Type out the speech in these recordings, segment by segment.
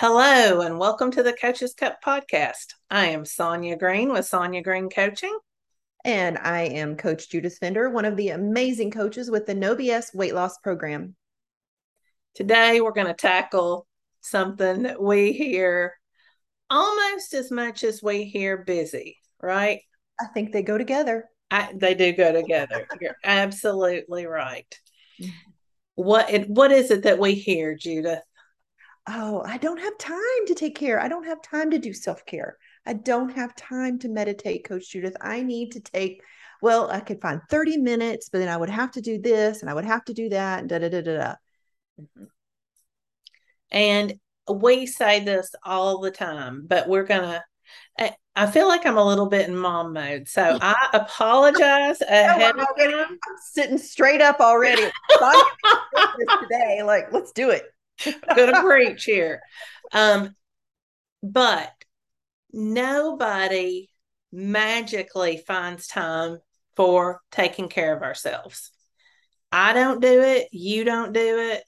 Hello, and welcome to the Coaches Cup podcast. I am Sonya Green with Sonya Green Coaching. And I am Coach Judith Fender, one of the amazing coaches with the No BS weight loss program. Today, we're going to tackle something that we hear almost as much as we hear busy, right? I think they go together. I, they do go together. You're absolutely right. Mm-hmm. What it, what is it that we hear, Judith? Oh, I don't have time to take care. I don't have time to do self care. I don't have time to meditate, Coach Judith. I need to take, well, I could find 30 minutes, but then I would have to do this and I would have to do that and da da da da da. Mm-hmm. And we say this all the time, but we're going to, I feel like I'm a little bit in mom mode. So I apologize ahead I'm, already, I'm sitting straight up already. today, like, let's do it. gonna preach here. Um, but nobody magically finds time for taking care of ourselves. I don't do it. You don't do it.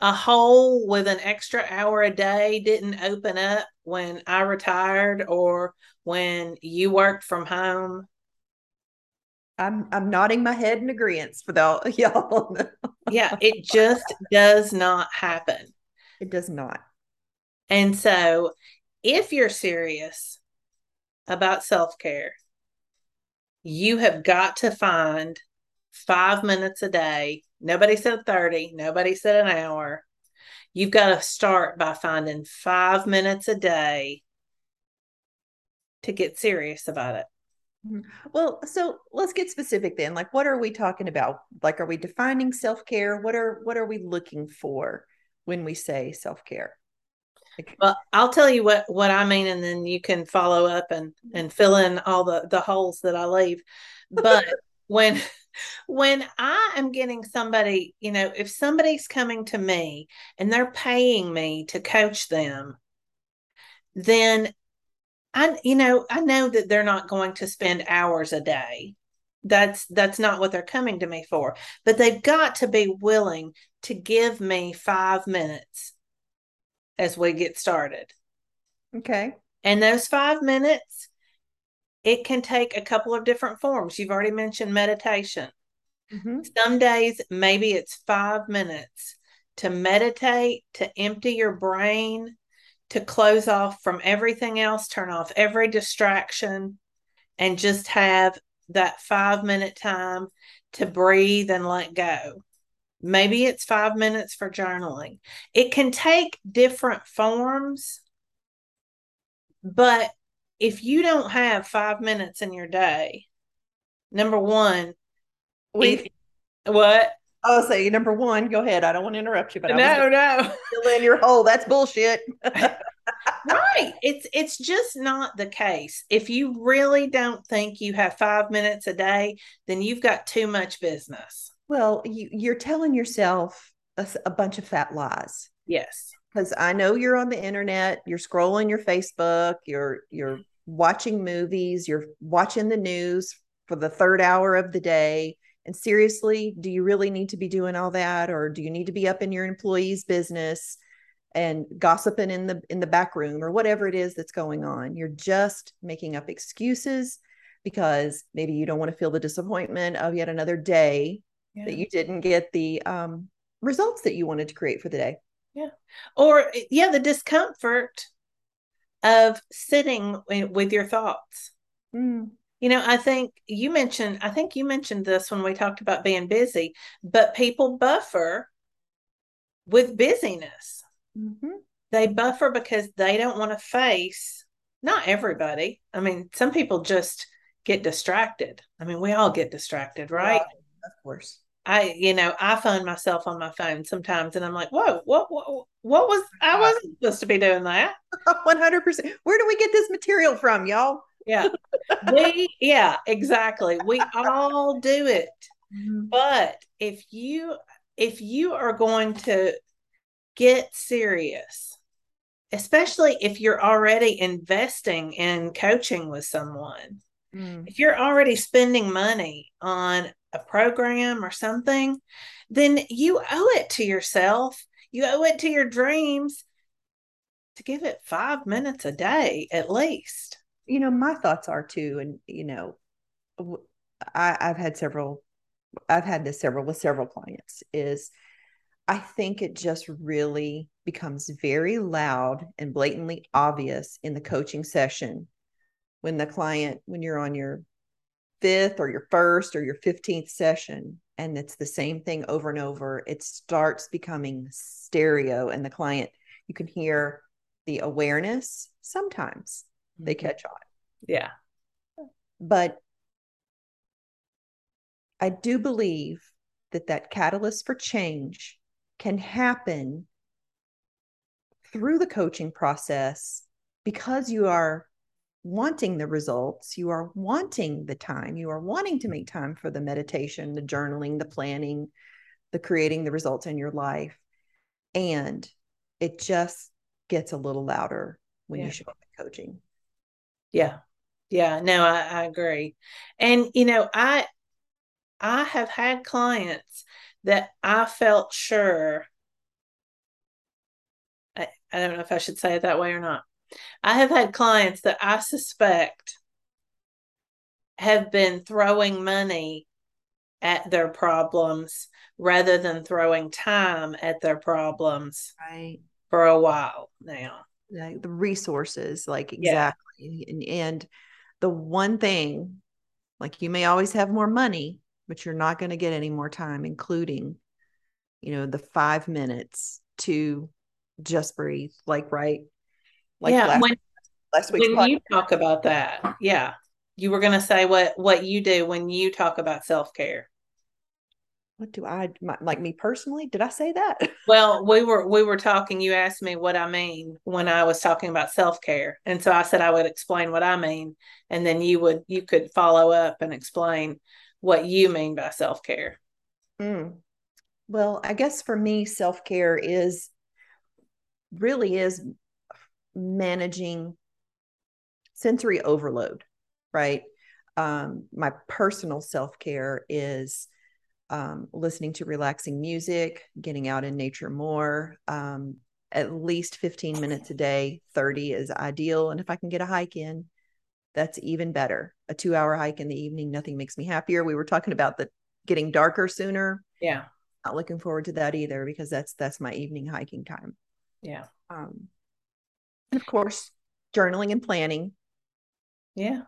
A hole with an extra hour a day didn't open up when I retired or when you worked from home. I'm I'm nodding my head in agreement for all y'all. yeah, it just does not happen. It does not. And so, if you're serious about self care, you have got to find five minutes a day. Nobody said 30, nobody said an hour. You've got to start by finding five minutes a day to get serious about it. Mm-hmm. Well, so let's get specific then. Like what are we talking about? Like are we defining self-care? What are what are we looking for when we say self-care? Like, well, I'll tell you what what I mean and then you can follow up and and fill in all the the holes that I leave. But when when I am getting somebody, you know, if somebody's coming to me and they're paying me to coach them, then I you know, I know that they're not going to spend hours a day. That's that's not what they're coming to me for. But they've got to be willing to give me 5 minutes as we get started. Okay. And those 5 minutes it can take a couple of different forms. You've already mentioned meditation. Mm-hmm. Some days maybe it's 5 minutes to meditate, to empty your brain, to close off from everything else, turn off every distraction, and just have that five minute time to breathe and let go. Maybe it's five minutes for journaling. It can take different forms, but if you don't have five minutes in your day, number one, we what? I'll say number one. Go ahead. I don't want to interrupt you, but no, I no, fill in your hole. That's bullshit. right. It's it's just not the case. If you really don't think you have five minutes a day, then you've got too much business. Well, you, you're telling yourself a, a bunch of fat lies. Yes, because I know you're on the internet. You're scrolling your Facebook. You're you're mm-hmm. watching movies. You're watching the news for the third hour of the day and seriously, do you really need to be doing all that or do you need to be up in your employee's business and gossiping in the in the back room or whatever it is that's going on? You're just making up excuses because maybe you don't want to feel the disappointment of yet another day yeah. that you didn't get the um, results that you wanted to create for the day. Yeah. Or yeah, the discomfort of sitting with your thoughts. Mm. You know, I think you mentioned, I think you mentioned this when we talked about being busy, but people buffer with busyness. Mm-hmm. They buffer because they don't want to face, not everybody. I mean, some people just get distracted. I mean, we all get distracted, right? of course. I, you know, I find myself on my phone sometimes and I'm like, whoa, what, what, what was, I wasn't supposed to be doing that. 100%. Where do we get this material from, y'all? Yeah we yeah exactly we all do it mm-hmm. but if you if you are going to get serious especially if you're already investing in coaching with someone mm. if you're already spending money on a program or something then you owe it to yourself you owe it to your dreams to give it five minutes a day at least. You know, my thoughts are too, and you know, I, I've had several, I've had this several with several clients. Is I think it just really becomes very loud and blatantly obvious in the coaching session when the client, when you're on your fifth or your first or your 15th session, and it's the same thing over and over, it starts becoming stereo, and the client, you can hear the awareness. Sometimes. They mm-hmm. catch on. Yeah. But I do believe that that catalyst for change can happen through the coaching process because you are wanting the results, you are wanting the time, you are wanting to make time for the meditation, the journaling, the planning, the creating the results in your life. And it just gets a little louder when yeah. you show up at coaching. Yeah. Yeah. No, I, I agree. And you know, I I have had clients that I felt sure I, I don't know if I should say it that way or not. I have had clients that I suspect have been throwing money at their problems rather than throwing time at their problems right for a while now like the resources like exactly yeah. and, and the one thing like you may always have more money but you're not going to get any more time including you know the five minutes to just breathe like right like yeah last, when, last week's when podcast. you talk about that yeah you were going to say what what you do when you talk about self-care what do I my, like me personally? Did I say that? well, we were we were talking. You asked me what I mean when I was talking about self care, and so I said I would explain what I mean, and then you would you could follow up and explain what you mean by self care. Mm. Well, I guess for me, self care is really is managing sensory overload, right? Um, my personal self care is um, listening to relaxing music, getting out in nature more, um, at least 15 minutes a day, 30 is ideal. And if I can get a hike in, that's even better. A two hour hike in the evening, nothing makes me happier. We were talking about the getting darker sooner. Yeah. Not looking forward to that either because that's that's my evening hiking time. Yeah. Um and of course, journaling and planning. Yeah.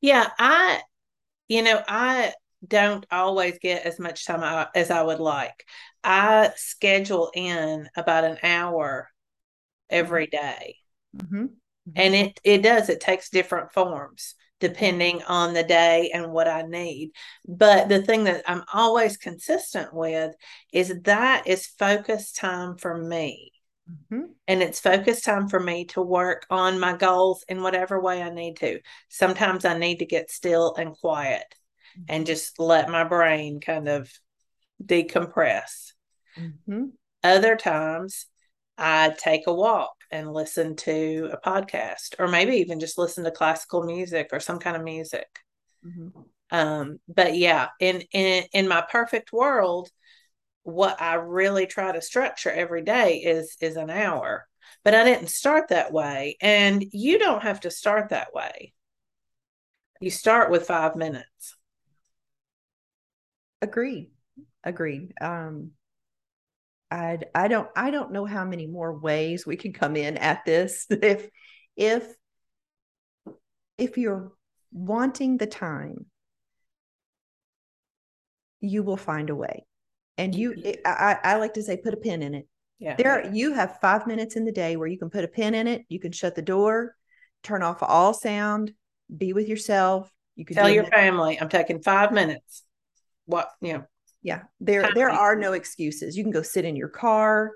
Yeah, I you know, I don't always get as much time as I would like. I schedule in about an hour every day. Mm-hmm. And it it does it takes different forms depending on the day and what I need. But the thing that I'm always consistent with is that is focus time for me. Mm-hmm. And it's focus time for me to work on my goals in whatever way I need to. Sometimes I need to get still and quiet mm-hmm. And just let my brain kind of decompress. Mm-hmm. Other times I take a walk and listen to a podcast or maybe even just listen to classical music or some kind of music. Mm-hmm. Um, but yeah, in, in in my perfect world, what I really try to structure every day is is an hour. But I didn't start that way. And you don't have to start that way. You start with five minutes. Agreed. Agreed. Um, I I don't I don't know how many more ways we can come in at this. If if if you're wanting the time, you will find a way. And you, I, I like to say, put a pin in it. Yeah. There, you have five minutes in the day where you can put a pin in it. You can shut the door, turn off all sound, be with yourself. You can tell your family, I'm taking five minutes. What, you know, yeah there there are no excuses you can go sit in your car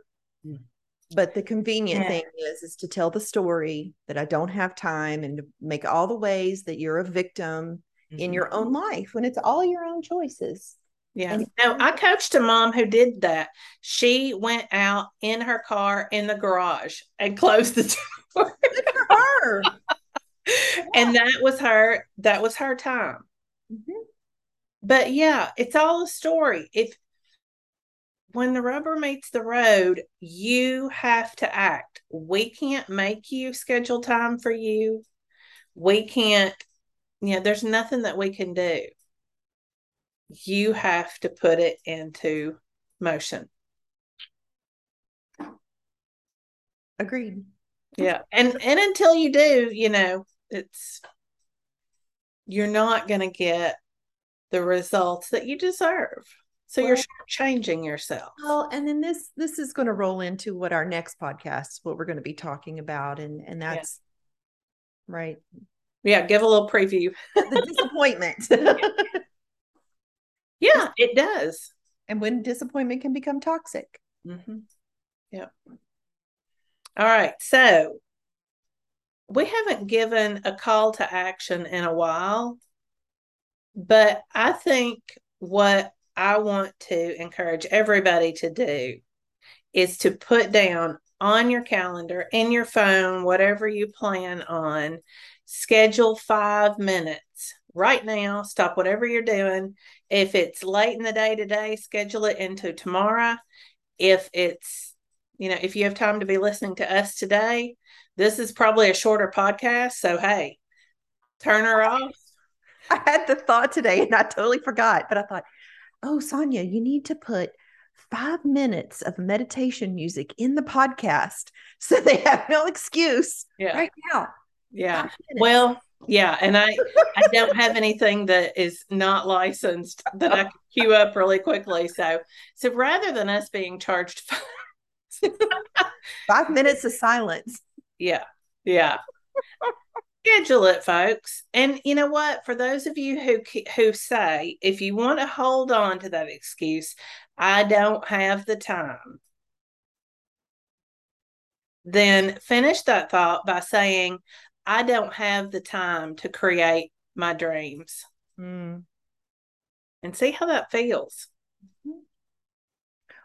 mm. but the convenient yeah. thing is is to tell the story that i don't have time and to make all the ways that you're a victim mm-hmm. in your own life when it's all your own choices yeah. And- no, I coached a mom who did that. She went out in her car in the garage and closed the door. Good for her. and that was her, that was her time. Mm-hmm but yeah, it's all a story. If when the rubber meets the road, you have to act. We can't make you schedule time for you. We can't, you know, there's nothing that we can do. You have to put it into motion. Agreed. Yeah. And and until you do, you know, it's you're not going to get the results that you deserve. So well, you're changing yourself. Well, and then this this is going to roll into what our next podcast, what we're going to be talking about, and and that's yeah. right. Yeah, give a little preview. the disappointment. yeah, it does. And when disappointment can become toxic. Mm-hmm. Yeah. All right. So we haven't given a call to action in a while, but I think what I want to encourage everybody to do is to put down on your calendar, in your phone, whatever you plan on, schedule five minutes right now. Stop whatever you're doing. If it's late in the day today, schedule it into tomorrow. If it's, you know, if you have time to be listening to us today, this is probably a shorter podcast. So, hey, turn her off. I had the thought today and I totally forgot, but I thought, oh, Sonya, you need to put five minutes of meditation music in the podcast so they have no excuse yeah. right now. Yeah. Well, yeah. And I, I don't have anything that is not licensed that I can queue up really quickly. So, so rather than us being charged five minutes of silence. Yeah. Yeah schedule it folks. And you know what? For those of you who who say if you want to hold on to that excuse i don't have the time then finish that thought by saying i don't have the time to create my dreams. Mm. and see how that feels.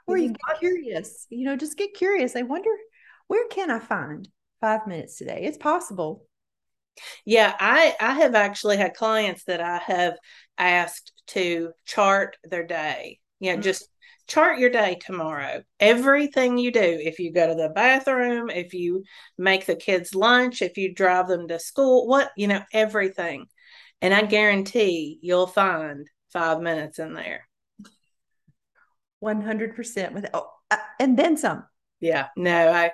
Or you get curious. You know just get curious. I wonder where can i find five minutes today? It's possible yeah, I I have actually had clients that I have asked to chart their day. You know, mm-hmm. just chart your day tomorrow. Everything you do, if you go to the bathroom, if you make the kids lunch, if you drive them to school, what, you know, everything. And I guarantee you'll find 5 minutes in there. 100% with oh, uh, and then some. Yeah. No, I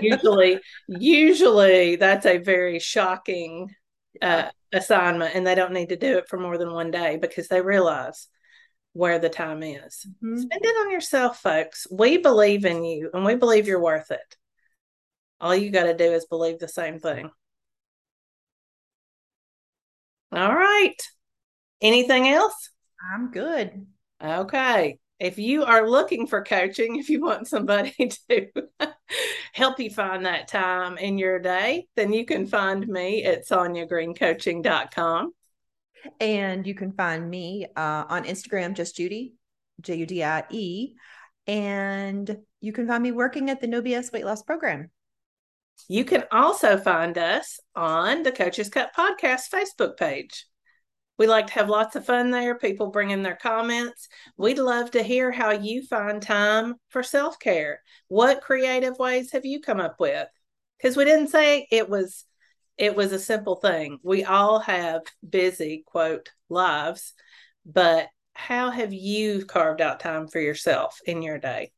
usually usually that's a very shocking uh, assignment and they don't need to do it for more than one day because they realize where the time is. Mm-hmm. spend it on yourself folks. We believe in you and we believe you're worth it. All you got to do is believe the same thing. All right. Anything else? I'm good. Okay if you are looking for coaching, if you want somebody to help you find that time in your day, then you can find me at soniagreencoaching.com. And you can find me uh, on Instagram, just Judy, J U D I E. And you can find me working at the No BS Weight Loss Program. You can also find us on the Coaches Cup Podcast Facebook page. We like to have lots of fun there. People bring in their comments. We'd love to hear how you find time for self care. What creative ways have you come up with? Because we didn't say it was it was a simple thing. We all have busy quote lives, but how have you carved out time for yourself in your day?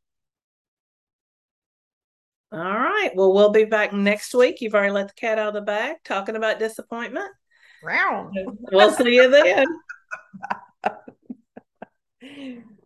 All right. Well, we'll be back next week. You've already let the cat out of the bag talking about disappointment. Round. We'll see you then.